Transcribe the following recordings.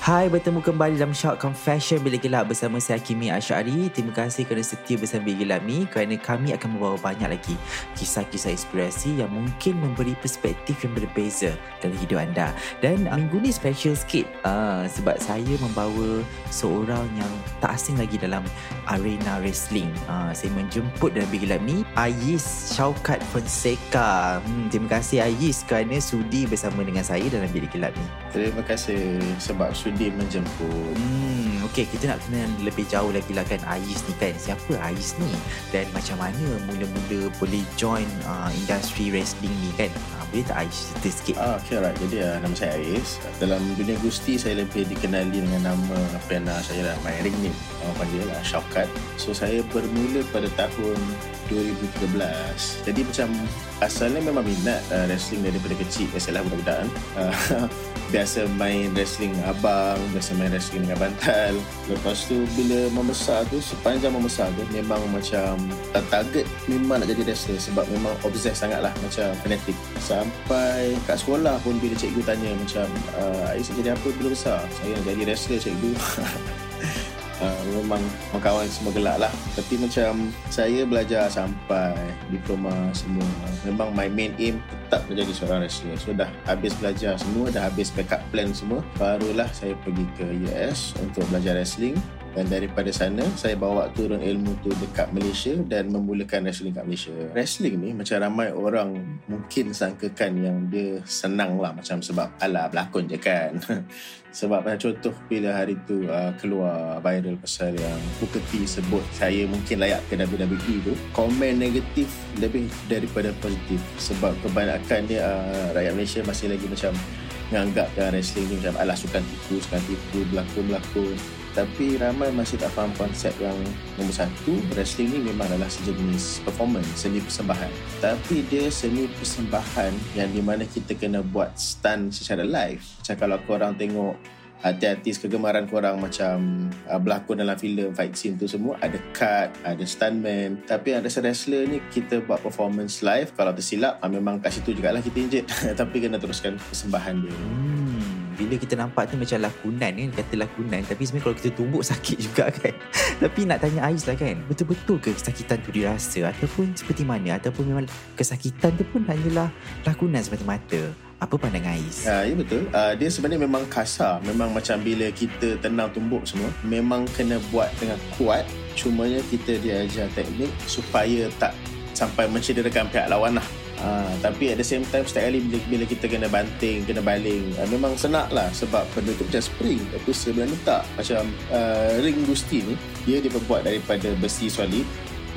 Hai, bertemu kembali dalam Shock Confession Bilik Gelap bersama saya Kimi Asyari. Terima kasih kerana setia bersama Bilik Gelap ni kerana kami akan membawa banyak lagi kisah-kisah inspirasi yang mungkin memberi perspektif yang berbeza dalam hidup anda. Dan uh, minggu ni special sikit uh, sebab saya membawa seorang yang tak asing lagi dalam arena wrestling. Uh, saya menjemput dalam Bilik Gelap ni Ayis Shaukat Fonseca. Hmm, terima kasih Ayis kerana sudi bersama dengan saya dalam Bilik Gelap ni. Terima kasih sebab menjemput. Hmm, okay, kita nak kenal lebih jauh lagi lah kan Ais ni kan. Siapa Ais ni? Dan macam mana mula-mula boleh join uh, industri wrestling ni kan? Uh, boleh tak Ais cerita sikit? Ah, okay, right. Jadi uh, nama saya Ais. Dalam dunia Gusti, saya lebih dikenali dengan nama pena saya lah. My ring name. Nama panggil lah, Shaukat. So, saya bermula pada tahun 2013. Jadi macam asalnya memang minat uh, wrestling daripada kecil. Biasalah budak-budak kan. Uh, biasa main wrestling dengan abang, biasa main wrestling dengan bantal. Lepas tu bila membesar tu, sepanjang membesar tu memang macam tak target memang nak jadi wrestler sebab memang obses sangat lah macam fanatik. Sampai kat sekolah pun bila cikgu tanya macam Ais jadi apa bila besar? Saya nak jadi wrestler cikgu. Uh, memang kawan semua gelak lah Tapi macam saya belajar sampai diploma semua Memang my main aim tetap menjadi seorang wrestler. So dah habis belajar semua, dah habis backup plan semua Barulah saya pergi ke US untuk belajar wrestling dan daripada sana saya bawa turun ilmu tu dekat Malaysia dan memulakan wrestling kat Malaysia. Wrestling ni macam ramai orang mungkin sangkakan yang dia senang lah macam sebab ala berlakon je kan. sebab macam contoh bila hari tu uh, keluar viral pasal yang Booker T sebut saya mungkin layak ke WWE tu komen negatif lebih daripada positif sebab kebanyakan dia uh, rakyat Malaysia masih lagi macam menganggap wrestling ni macam alah sukan tipu, sukan tipu, berlakon-berlakon tapi ramai masih tak faham konsep yang nombor satu wrestling ni memang adalah sejenis performance seni persembahan. Tapi dia seni persembahan yang di mana kita kena buat stunt secara live. Macam kalau korang tengok artis kegemaran korang macam uh, berlakon dalam filem fight scene tu semua ada cut ada stuntman. Tapi ada wrestler ni kita buat performance live kalau tersilap uh, memang kat situ jugalah kita injet tapi kena teruskan persembahan dia. Hmm, bila kita nampak tu macam lakonan kan kata lakonan tapi sebenarnya kalau kita tumbuk sakit juga kan tapi nak tanya Ais lah kan betul-betul ke kesakitan tu dirasa ataupun seperti mana ataupun memang kesakitan tu pun hanyalah lakonan semata-mata apa pandangan Ais? Uh, ya betul. Uh, dia sebenarnya memang kasar. Memang macam bila kita tenang tumbuk semua, memang kena buat dengan kuat. Cumanya kita diajar teknik supaya tak sampai mencederakan pihak lawan lah. Uh, tapi at the same time setiap kali bila, bila kita kena banting kena baling uh, memang senak lah sebab benda tu macam spring. Tapi sebenarnya tak. Macam uh, ring gusti ni dia diperbuat daripada besi solid.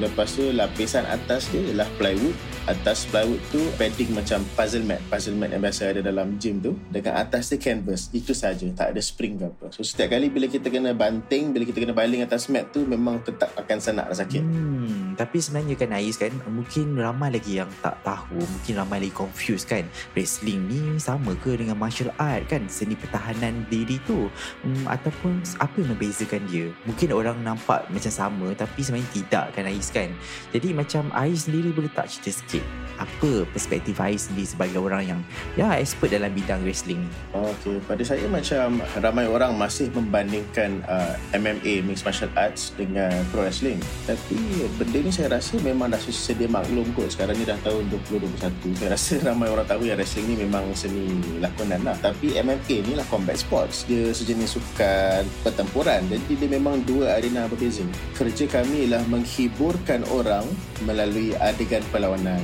Lepas tu lapisan atas dia ialah plywood. Atas plywood tu padding macam puzzle mat. Puzzle mat yang biasa ada dalam gym tu. Dengan atas dia canvas. Itu saja. Tak ada spring ke apa. So setiap kali bila kita kena banting bila kita kena baling atas mat tu memang tetap akan senak dan sakit. Hmm, tapi sebenarnya kan Ais kan mungkin ramai lagi yang tak tahu, mungkin ramai lagi confused kan. Wrestling ni sama ke dengan martial art kan? Seni pertahanan diri tu. Hmm, ataupun apa yang membezakan dia? Mungkin orang nampak macam sama tapi sebenarnya tidak kan Ais kan. Jadi macam Ais sendiri boleh tak cerita sikit apa perspektif Ais sendiri sebagai orang yang ya expert dalam bidang wrestling ni? Okay, pada saya macam ramai orang masih membandingkan uh, MMA mixed martial arts dengan pro wrestling. Tapi benda ni saya rasa memang dah sedia maklum kot. Sekarang ni dah tahun 2021. Saya rasa ramai orang tahu yang wrestling ni memang seni lakonan lah. Tapi MMA ni lah combat sports. Dia sejenis sukan pertempuran. Jadi dia memang dua arena berbeza. Kerja kami ialah menghibur menghaburkan orang melalui adegan perlawanan.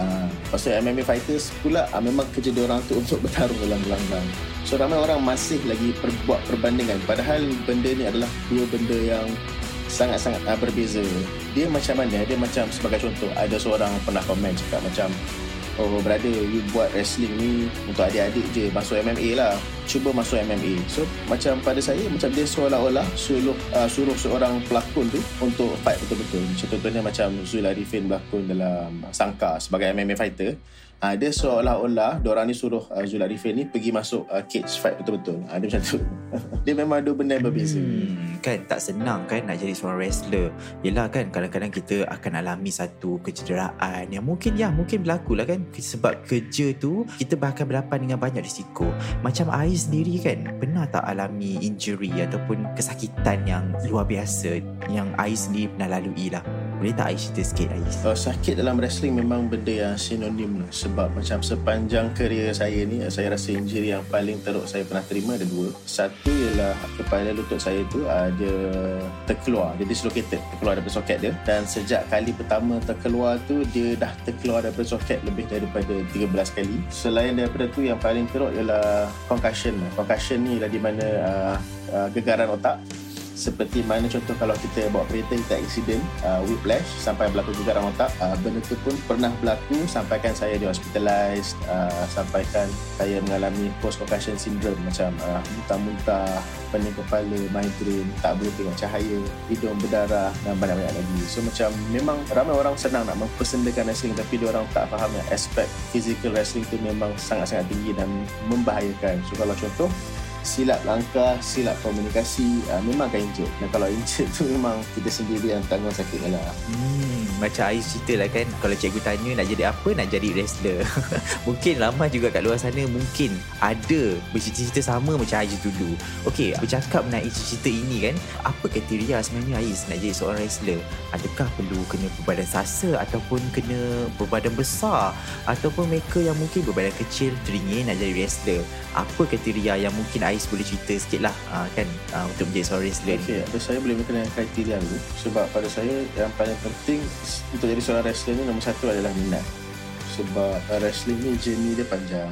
Uh, pasal MMA fighters pula uh, memang kerja orang tu untuk bertarung dalam gelanggang. So ramai orang masih lagi perbuat perbandingan padahal benda ni adalah dua benda yang sangat-sangat uh, berbeza. Dia macam mana? Dia macam sebagai contoh ada seorang pernah komen cakap macam Oh brother you buat wrestling ni untuk adik-adik je masuk MMA lah cuba masuk MMA so macam pada saya macam dia seolah-olah suruh, uh, suruh seorang pelakon tu untuk fight betul-betul. Contohnya macam Zul Arifin berlakon dalam Sangka sebagai MMA fighter. Uh, dia seolah-olah orang ni suruh uh, Zul Arifin ni pergi masuk uh, cage fight betul-betul. Uh, dia macam tu. Dia memang dua benda yang berbeza. Hmm kan? Tak senang kan nak jadi seorang wrestler. Yelah kan kadang-kadang kita akan alami satu kecederaan yang mungkin ya mungkin berlaku lah kan? Sebab kerja tu kita bahkan berhadapan dengan banyak risiko. Macam Ais sendiri kan? Pernah tak alami injury ataupun kesakitan yang luar biasa yang Ais sendiri pernah lalui lah boleh tak Ais cerita sikit Ais? Uh, sakit dalam wrestling memang benda yang sinonim lah. Sebab macam sepanjang kerjaya saya ni saya rasa injury yang paling teruk saya pernah terima ada dua. Satu ialah kepala lutut saya tu uh, dia terkeluar. Dia dislocated terkeluar daripada soket dia. Dan sejak kali pertama terkeluar tu dia dah terkeluar daripada soket lebih daripada 13 kali. Selain daripada tu yang paling teruk ialah concussion concussion ni ialah di mana uh, uh, gegaran otak seperti mana contoh kalau kita bawa kereta kita accident uh, whiplash sampai berlaku gegaran otak uh, benda tu pun pernah berlaku sampaikan saya di hospitalized uh, sampaikan saya mengalami post concussion syndrome macam uh, muntah-muntah pening kepala migraine tak boleh tengok cahaya hidung berdarah dan banyak-banyak lagi. So macam memang ramai orang senang nak mempersendakan wrestling tapi dia orang tak faham yang aspek physical wrestling tu memang sangat-sangat tinggi dan membahayakan. So kalau contoh silap langkah, silap komunikasi uh, memang akan injured. Dan kalau injured tu memang kita sendiri yang tanggung sakitnya lah. Hmm, macam Ais cerita lah kan, kalau cikgu tanya nak jadi apa, nak jadi wrestler. mungkin lama juga kat luar sana mungkin ada bercita-cita sama macam Ais dulu. Okey, bercakap mengenai cita-cita ini kan, apa kriteria sebenarnya Ais nak jadi seorang wrestler? Adakah perlu kena berbadan sasa ataupun kena berbadan besar ataupun mereka yang mungkin berbadan kecil teringin nak jadi wrestler? Apa kriteria yang mungkin Ais boleh cerita sikit lah uh, kan uh, untuk menjadi seorang wrestler okay, ni. saya boleh berkenaan kriteria dulu. Sebab pada saya yang paling penting untuk jadi seorang wrestler ni nombor satu adalah minat. Sebab wrestling ni journey dia panjang.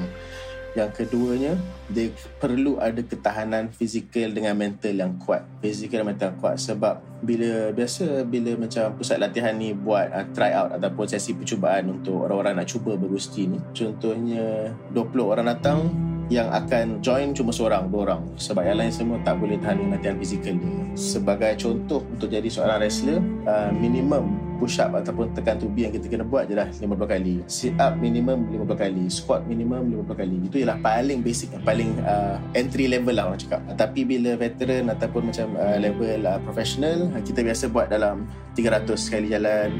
Yang keduanya dia perlu ada ketahanan fizikal dengan mental yang kuat. Fizikal dan mental yang kuat. Sebab bila biasa bila macam pusat latihan ni buat uh, try out ataupun sesi percubaan untuk orang-orang nak cuba bergusti ni. Contohnya 20 orang datang yang akan join cuma seorang, dua orang. Sebab yang lain semua tak boleh tahan latihan fizikal dia. Sebagai contoh untuk jadi seorang wrestler uh, minimum push up ataupun tekan tubi yang kita kena buat je lah 50 kali. Sit up minimum 50 kali. Squat minimum 50 kali. Itu ialah paling basic paling uh, entry level lah orang cakap. Tapi bila veteran ataupun macam uh, level uh, professional kita biasa buat dalam 300 kali jalan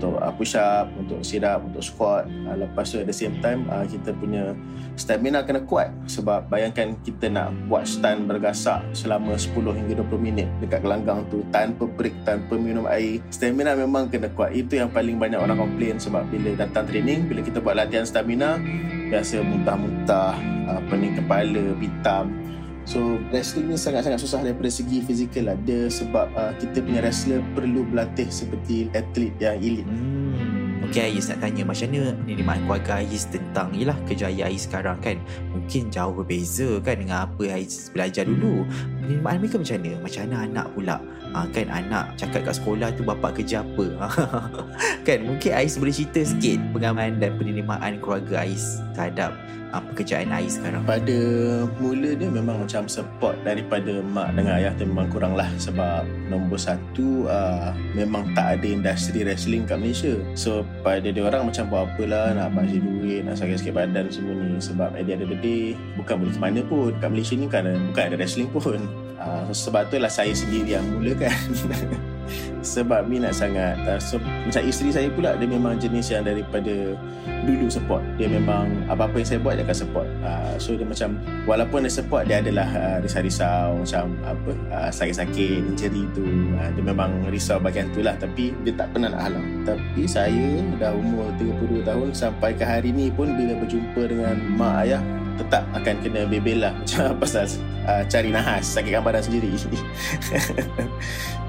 untuk uh, push up, untuk sit up, untuk squat. Uh, lepas tu at the same time uh, kita punya stamina kena kuat sebab bayangkan kita nak buat stand bergasak selama 10 hingga 20 minit dekat gelanggang tu tanpa break, tanpa minum air. Stamina memang kena kuat. Itu yang paling banyak orang komplain sebab bila datang training, bila kita buat latihan stamina, biasa muntah-muntah, uh, pening kepala, hitam. So wrestling ni sangat-sangat susah daripada segi fizikal lah. Dia sebab uh, kita punya wrestler perlu berlatih seperti atlet yang elite. Hmm. Okay Ais nak tanya macam mana penerimaan keluarga Ais tentang yelah kejayaan Ais sekarang kan. Mungkin jauh berbeza kan dengan apa Ais belajar dulu. Penerimaan mereka macam mana? Macam mana anak pula? Ha, kan anak cakap kat sekolah tu bapak kerja apa? kan mungkin Ais boleh cerita sikit pengalaman dan penerimaan keluarga Ais terhadap uh, pekerjaan Ais sekarang? Pada mula dia memang macam support daripada mak dengan ayah tu memang kurang lah sebab nombor satu uh, memang tak ada industri wrestling kat Malaysia. So pada dia orang macam buat apalah nak bagi duit, nak sakit-sakit badan semua ni sebab of the day bukan boleh ke mana pun. Kat Malaysia ni kan bukan ada wrestling pun. Uh, sebab tu lah saya sendiri yang mulakan sebab minat sangat. Uh, so, macam isteri saya pula dia memang jenis yang daripada dulu support. Dia memang apa-apa yang saya buat dia akan support. Uh, so dia macam walaupun dia support dia adalah uh, risau-risau macam apa uh, sakit-sakit injury tu. Uh, dia memang risau bagian tu lah. Tapi dia tak pernah nak halang. Tapi saya dah umur 32 tahun sampai ke hari ni pun bila berjumpa dengan mak ayah tetap akan kena bebelah macam pasal uh, cari nahas sakitkan badan sendiri.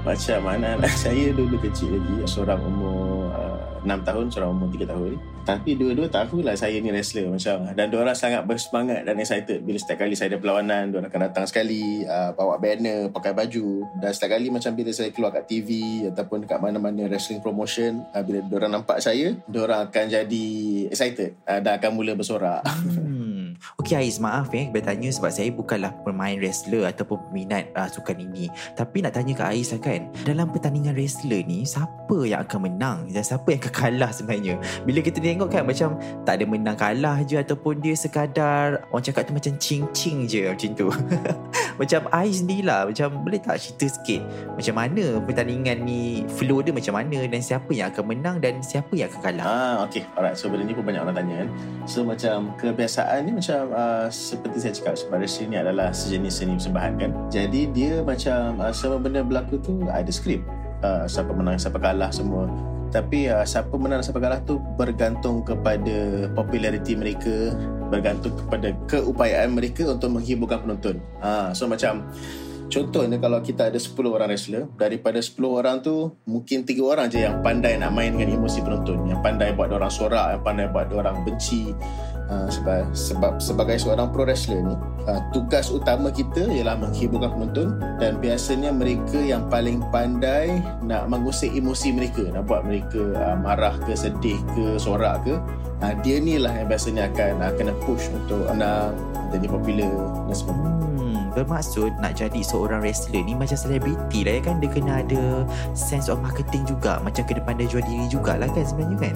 Macam mana lah saya dulu kecil lagi seorang umur uh, 6 tahun seorang umur 3 tahun. Tapi dua-dua tahulah saya ni wrestler macam dan diorang sangat bersemangat dan excited. Bila setiap kali saya ada perlawanan diorang akan datang sekali uh, bawa banner pakai baju. Dan setiap kali macam bila saya keluar kat TV ataupun dekat mana-mana wrestling promotion uh, bila diorang nampak saya diorang akan jadi excited uh, dan akan mula bersorak. Hmm. Okey Ais, maaf eh bertanya sebab saya bukanlah pemain wrestler ataupun peminat uh, sukan ini. Tapi nak tanya ke Ais lah kan, dalam pertandingan wrestler ni, siapa yang akan menang dan siapa yang akan kalah sebenarnya? Bila kita tengok kan macam tak ada menang kalah je ataupun dia sekadar orang cakap tu macam cing-cing je macam tu. macam Ais ni lah, macam boleh tak cerita sikit macam mana pertandingan ni flow dia macam mana dan siapa yang akan menang dan siapa yang akan kalah? Ah, okay. Alright. So, benda ni pun banyak orang tanya kan. So, macam kebiasaan ni macam uh, seperti saya cakap sebab wrestling ni adalah sejenis seni persembahan kan. Jadi, dia macam uh, semua benda berlaku tu ada skrip. Uh, siapa menang, siapa kalah semua. Tapi uh, siapa menang siapa kalah tu bergantung kepada populariti mereka, bergantung kepada keupayaan mereka untuk menghiburkan penonton. Uh, so macam Contohnya kalau kita ada 10 orang wrestler Daripada 10 orang tu Mungkin 3 orang je yang pandai nak main dengan emosi penonton Yang pandai buat orang sorak Yang pandai buat orang benci uh, sebab, sebab sebagai seorang pro wrestler ni uh, Tugas utama kita ialah menghiburkan penonton Dan biasanya mereka yang paling pandai Nak mengusik emosi mereka Nak buat mereka uh, marah ke, sedih ke, sorak ke. Uh, Dia ni lah yang biasanya akan uh, kena push untuk nak jadi popular dan sebagainya Hmm, bermaksud nak jadi seorang wrestler ni macam selebriti lah ya kan? Dia kena ada sense of marketing juga macam kena pandai jual diri jugalah kan sebenarnya kan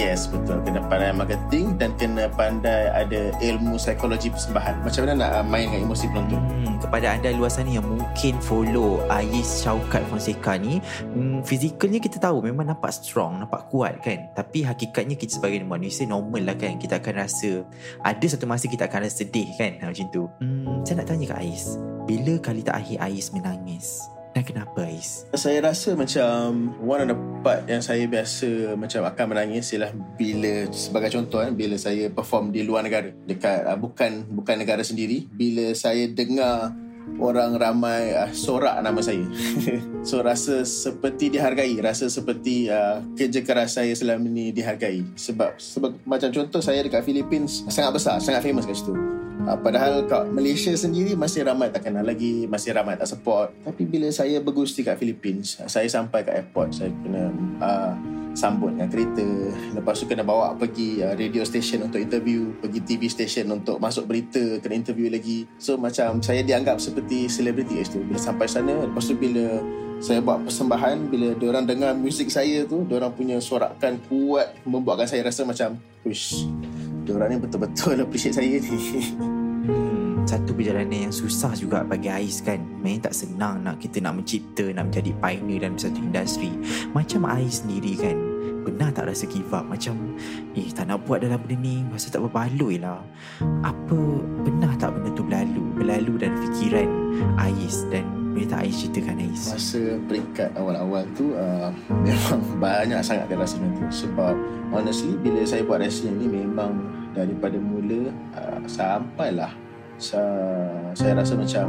Yes, betul. Kena pandai marketing dan kena pandai ada ilmu psikologi persembahan. Macam mana nak uh, main dengan emosi penonton. hmm, kepada anda luar sana yang mungkin follow Ais Syaukat Fonseca ni hmm, fizikalnya kita tahu memang nampak strong nampak kuat kan tapi hakikatnya kita sebagai manusia normal lah kan kita akan rasa ada satu masa kita akan rasa sedih kan macam tu hmm, saya nak tanya ke Ais bila kali terakhir Ais menangis dan kenapa Ais Saya rasa macam one of the part yang saya biasa macam akan menangis ialah bila sebagai contoh kan bila saya perform di luar negara dekat uh, bukan bukan negara sendiri bila saya dengar orang ramai uh, sorak nama saya. so rasa seperti dihargai, rasa seperti uh, kerja keras saya selama ni dihargai. Sebab sebab macam contoh saya dekat Philippines sangat besar, sangat famous kat situ. Uh, padahal kat Malaysia sendiri masih ramai tak kenal lagi, masih ramai tak support. Tapi bila saya bergusti kat Philippines, saya sampai kat airport, saya kena uh, sambut dengan kereta. Lepas tu kena bawa pergi uh, radio station untuk interview, pergi TV station untuk masuk berita, kena interview lagi. So macam saya dianggap seperti selebriti kat situ. Bila sampai sana, lepas tu bila saya buat persembahan, bila orang dengar muzik saya tu, orang punya sorakan kuat membuatkan saya rasa macam, wish, orang ni betul-betul appreciate saya ni. Hmm, satu perjalanan yang susah juga bagi Ais kan. Memang tak senang nak kita nak mencipta Nak menjadi pioneer dalam satu industri. Macam Ais sendiri kan Pernah tak rasa give up? Macam Eh tak nak buat dalam benda ni Rasa tak berbaloi lah. Apa Pernah tak benda tu berlalu Berlalu dalam fikiran Ais Dan boleh tak Ais ceritakan Ais. Masa peringkat awal-awal tu uh, Memang banyak sangat dia rasa tu. Sebab honestly bila saya buat wrestling ni Memang daripada mula uh, Sampailah sa- Saya rasa macam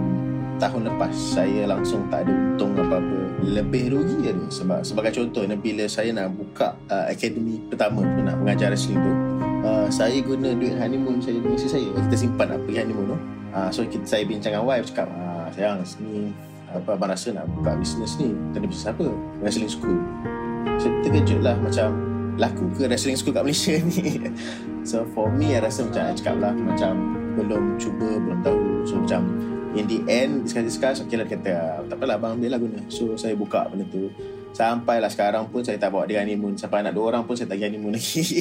Tahun lepas Saya langsung tak ada untung apa-apa. Lebih rugi ni. Sebab sebagai contoh Bila saya nak buka uh, Akademi pertama tu Nak mengajar wrestling tu uh, Saya guna duit honeymoon saya dengan isteri saya. Kita simpan nak pergi honeymoon tu. Uh, So kita, saya bincang dengan wife Cakap uh, Sayang ni apa abang rasa nak buka bisnes ni? Kita bisnes apa? Wrestling school. So terkejut lah macam Laku ke wrestling school kat Malaysia ni? So for me I rasa macam I cakap lah Macam belum cuba Belum tahu. So macam In the end Discuss-discuss Okay lah kata "Ah, Tak apalah abang ambil lah guna. So saya buka benda tu. Sampailah sekarang pun Saya tak bawa dia honeymoon. Sampai anak dua orang pun Saya tak pergi honeymoon lagi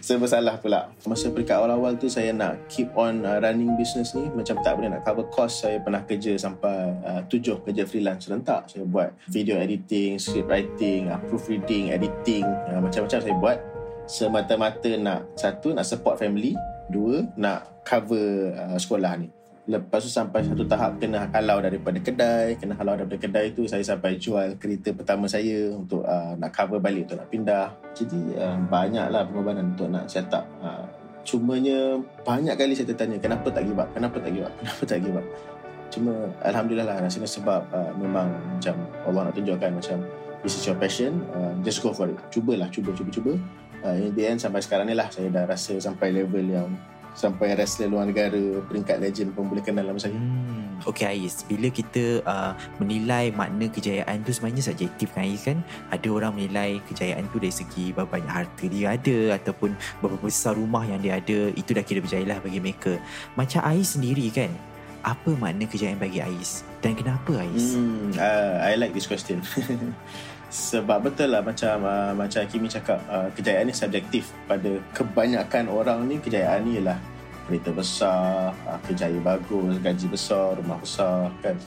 So bersalah pula. Masa peringkat awal-awal tu Saya nak keep on uh, running business ni Macam tak boleh nak cover cost. Saya pernah kerja sampai uh, Tujuh kerja freelance serentak. Saya buat video editing Script writing uh, Proofreading Editing uh, Macam-macam saya buat. Semata-mata nak Satu nak support family. Dua nak cover uh, sekolah ni Lepas tu sampai satu tahap kena halau daripada kedai, kena halau daripada kedai tu saya sampai jual kereta pertama saya untuk uh, nak cover balik untuk nak pindah. Jadi uh, banyaklah pengorbanan untuk nak set up uh, Cumanya banyak kali saya tertanya kenapa tak give up? Kenapa tak give up? Kenapa tak give up? Cuma Alhamdulillah lah rasanya sebab uh, memang macam Allah nak tunjukkan macam this is your passion, uh, just go for it. Cubalah, cuba, cuba, cuba. Uh, in the end sampai sekarang ni lah saya dah rasa sampai level yang sampai wrestler luar negara peringkat legend pun boleh kenal nama saya. Hmm. Okay Ais, bila kita uh, menilai makna kejayaan tu sebenarnya subjektif kan Ais kan? Ada orang menilai kejayaan tu dari segi berapa banyak harta dia ada ataupun berapa besar rumah yang dia ada, itu dah kira berjaya lah bagi mereka. Macam Ais sendiri kan, apa makna kejayaan bagi Ais? Dan kenapa Ais? Hmm, uh, I like this question. Sebab betul lah macam uh, macam Kimi cakap uh, kejayaan ni subjektif pada kebanyakan orang ni kejayaan ni ialah kereta besar, uh, kejayaan bagus, gaji besar, rumah besar kan.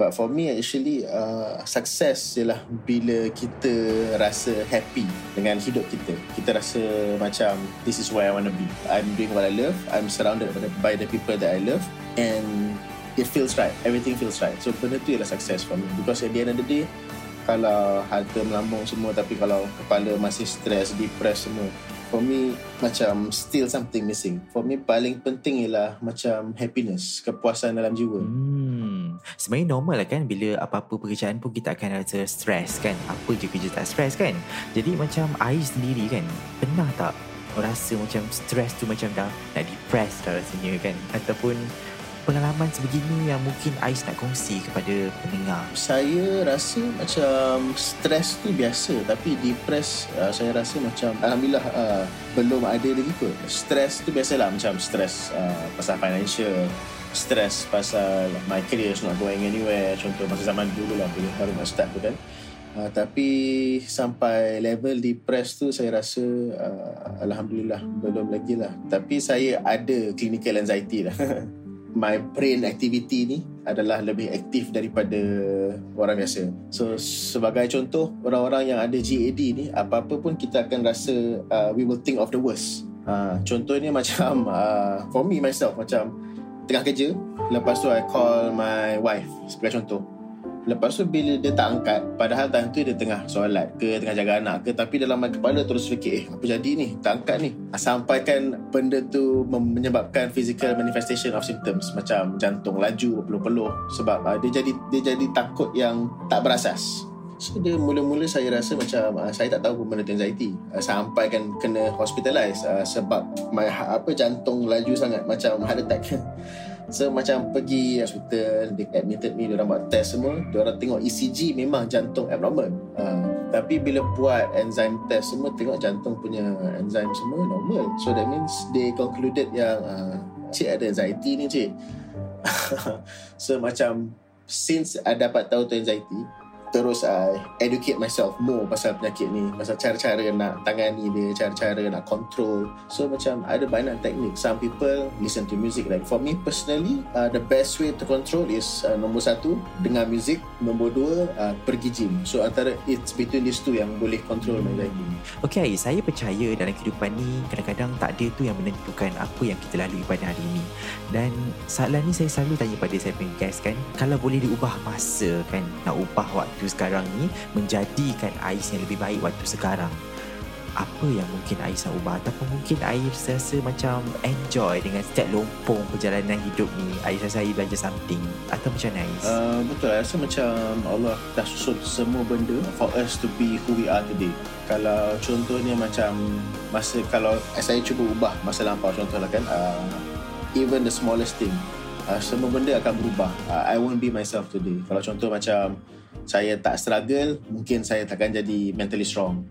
But for me actually uh, success ialah bila kita rasa happy dengan hidup kita. Kita rasa macam this is where I want to be. I'm doing what I love. I'm surrounded by the people that I love and it feels right. Everything feels right. So benda tu ialah success for me. Because at the end of the day, kalau harta melambung semua tapi kalau kepala masih stres, depressed semua for me macam still something missing. For me paling penting ialah macam happiness, kepuasan dalam jiwa. Hmm. Sebenarnya normal lah kan bila apa-apa pekerjaan pun kita akan rasa stres kan. Apa je kerja tak stres kan. Jadi macam Ais sendiri kan, pernah tak rasa macam stres tu macam dah nak depressed dah rasanya kan. Ataupun pengalaman sebegini yang mungkin Ais nak kongsi kepada pendengar? Saya rasa macam stres tu biasa tapi depress uh, saya rasa macam Alhamdulillah uh, belum ada lagi kot. Stres tu biasalah macam stres uh, pasal financial stres pasal my career is not going anywhere contoh masa zaman dulu lah bila baru nak start tu kan uh, tapi sampai level depressed tu saya rasa uh, Alhamdulillah belum lagi lah tapi saya ada clinical anxiety lah my brain activity ni adalah lebih aktif daripada orang biasa. So sebagai contoh orang-orang yang ada GAD ni apa-apa pun kita akan rasa uh, we will think of the worst. Uh, contohnya macam uh, for me myself macam tengah kerja lepas tu I call my wife sebagai contoh Lepas tu bila dia tak angkat Padahal time tu dia tengah solat ke Tengah jaga anak ke Tapi dalam kepala terus fikir Eh apa jadi ni? Tak angkat ni. Sampai kan benda tu Menyebabkan physical manifestation of symptoms Macam jantung laju Peluh-peluh Sebab uh, dia jadi dia jadi takut yang tak berasas. So dia mula-mula saya rasa macam uh, Saya tak tahu pun benda tu anxiety. Uh, Sampai kan kena hospitalize uh, Sebab my, apa jantung laju sangat Macam heart attack So macam pergi hospital Dia admitted me Diorang buat test semua. Diorang tengok ECG Memang jantung abnormal. Uh, Tapi bila buat enzyme test semua Tengok jantung punya enzyme semua normal. So that means They concluded yang uh, Cik ada anxiety ni cik. So macam Since I dapat tahu tu anxiety terus uh, educate myself more pasal penyakit ni. Pasal cara-cara nak tangani dia cara-cara nak control. So macam ada banyak teknik some people listen to music. Like for me personally uh, the best way to control is uh, nombor satu dengar music. Nombor dua uh, pergi gym. So antara it's between these two yang boleh control my life Okay, saya percaya dalam kehidupan ni kadang-kadang tak ada tu yang menentukan apa yang kita lalui pada hari ini. Dan soalan ni saya selalu tanya pada saya punya guest kan, kalau boleh diubah masa kan, nak ubah waktu sekarang ni menjadikan Ais yang lebih baik waktu sekarang. Apa yang mungkin Ais nak ubah? Ataupun mungkin Ais rasa macam enjoy dengan setiap lompong perjalanan hidup ni? Ais rasa Ais belajar something? Atau macam mana Ais? Uh, betul, saya rasa macam Allah dah susun semua benda for us to be who we are today. Kalau contohnya macam masa kalau saya cuba ubah masa lampau contohlah kan uh, even the smallest thing uh, semua benda akan berubah. Uh, I won't be myself today. Kalau contoh macam saya tak struggle mungkin saya takkan jadi mentally strong.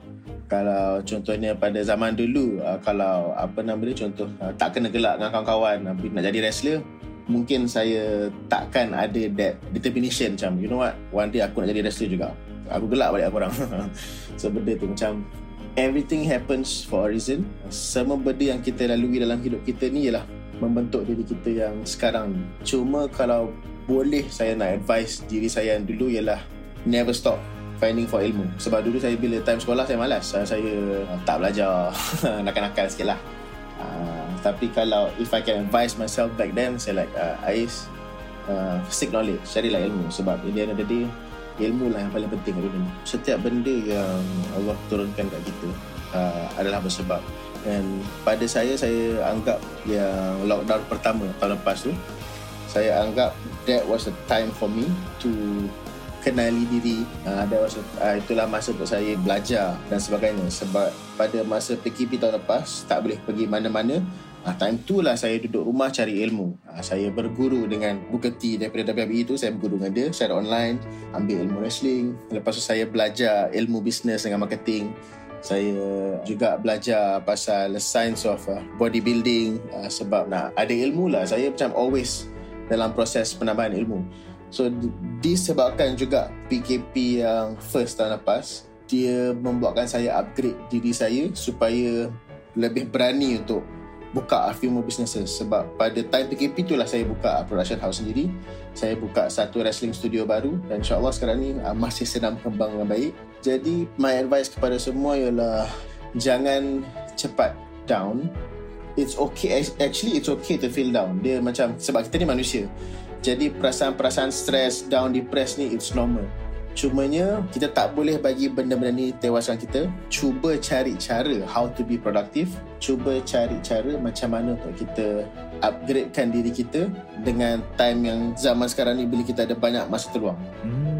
Kalau contohnya pada zaman dulu uh, kalau apa nama dia contoh uh, tak kena gelak dengan kawan-kawan nak jadi wrestler mungkin saya takkan ada that determination macam you know what one day aku nak jadi wrestler juga. Aku gelak balik aku orang. So benda tu macam everything happens for a reason. Semua benda yang kita lalui dalam hidup kita ni ialah membentuk diri kita yang sekarang. Cuma kalau boleh saya nak advice diri saya yang dulu ialah never stop finding for ilmu. Sebab dulu saya bila time sekolah saya malas. Saya, uh, tak belajar. Nakal-nakal sikit lah. Uh, tapi kalau if I can advise myself back then saya like uh, Ais uh, seek knowledge carilah ilmu. Sebab in the end of the day ilmu lah yang paling penting kat dunia setiap benda yang Allah turunkan kat kita uh, adalah bersebab. Dan pada saya saya anggap yang lockdown pertama tahun lepas tu saya anggap that was a time for me to kenali diri uh, that was a, uh, itulah masa untuk saya belajar dan sebagainya sebab pada masa PKP tahun lepas tak boleh pergi mana-mana Ah, time tu lah saya duduk rumah cari ilmu. Ah, saya berguru dengan Bukati daripada WWE tu. Saya berguru dengan dia secara online. Ambil ilmu wrestling. Lepas tu saya belajar ilmu bisnes dengan marketing. Saya juga belajar pasal science of uh, bodybuilding. Uh, sebab nak ada ilmu lah. Saya macam always dalam proses penambahan ilmu. So disebabkan juga PKP yang first tahun lepas. Dia membuatkan saya upgrade diri saya supaya lebih berani untuk buka more businesses. Sebab pada time PKP itulah saya buka production house sendiri. Saya buka satu wrestling studio baru dan insyaAllah sekarang ni uh, masih sedang berkembang dengan baik. Jadi my advice kepada semua ialah jangan cepat down. It's okay actually it's okay to feel down. Dia macam sebab kita ni manusia jadi perasaan-perasaan stress down depressed ni it's normal Cumanya kita tak boleh bagi benda-benda ni tewaskan kita. Cuba cari cara how to be productive. Cuba cari cara macam mana untuk kita upgradekan diri kita dengan time yang zaman sekarang ni bila kita ada banyak masa terluang. Hmm.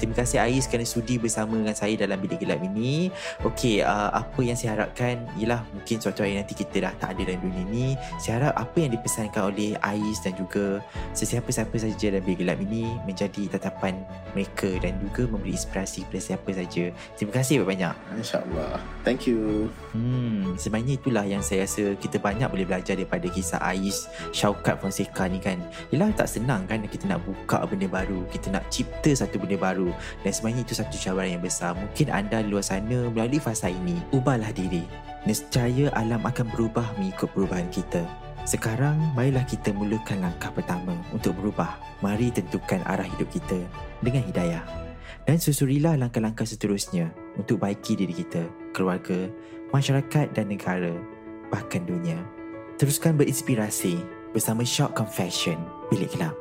Terima kasih Ais kerana sudi bersama dengan saya dalam bilik gelap ini. Okey, uh, apa yang saya harapkan ialah mungkin suatu hari nanti kita dah tak ada dalam dunia ini. Saya harap apa yang dipesankan oleh Ais dan juga sesiapa-siapa saja dalam bilik gelap ini menjadi tatapan mereka dan juga memberi inspirasi kepada siapa saja. Terima kasih banyak. InsyaAllah. Thank you. Hmm, sebenarnya itulah yang saya rasa kita banyak boleh belajar daripada kisah Ais Syaukat Fonseca ni kan. Ialah tak senang kan kita nak buka benda baru, kita nak cipta satu benda baru dan sebenarnya itu satu cabaran yang besar. Mungkin anda di luar sana melalui fasa ini, ubahlah diri. Nescaya alam akan berubah mengikut perubahan kita. Sekarang, marilah kita mulakan langkah pertama untuk berubah. Mari tentukan arah hidup kita dengan hidayah. Dan susurilah langkah-langkah seterusnya untuk baiki diri kita, keluarga, masyarakat dan negara, bahkan dunia. Teruskan berinspirasi bersama Shock Confession, Bilik Gelap.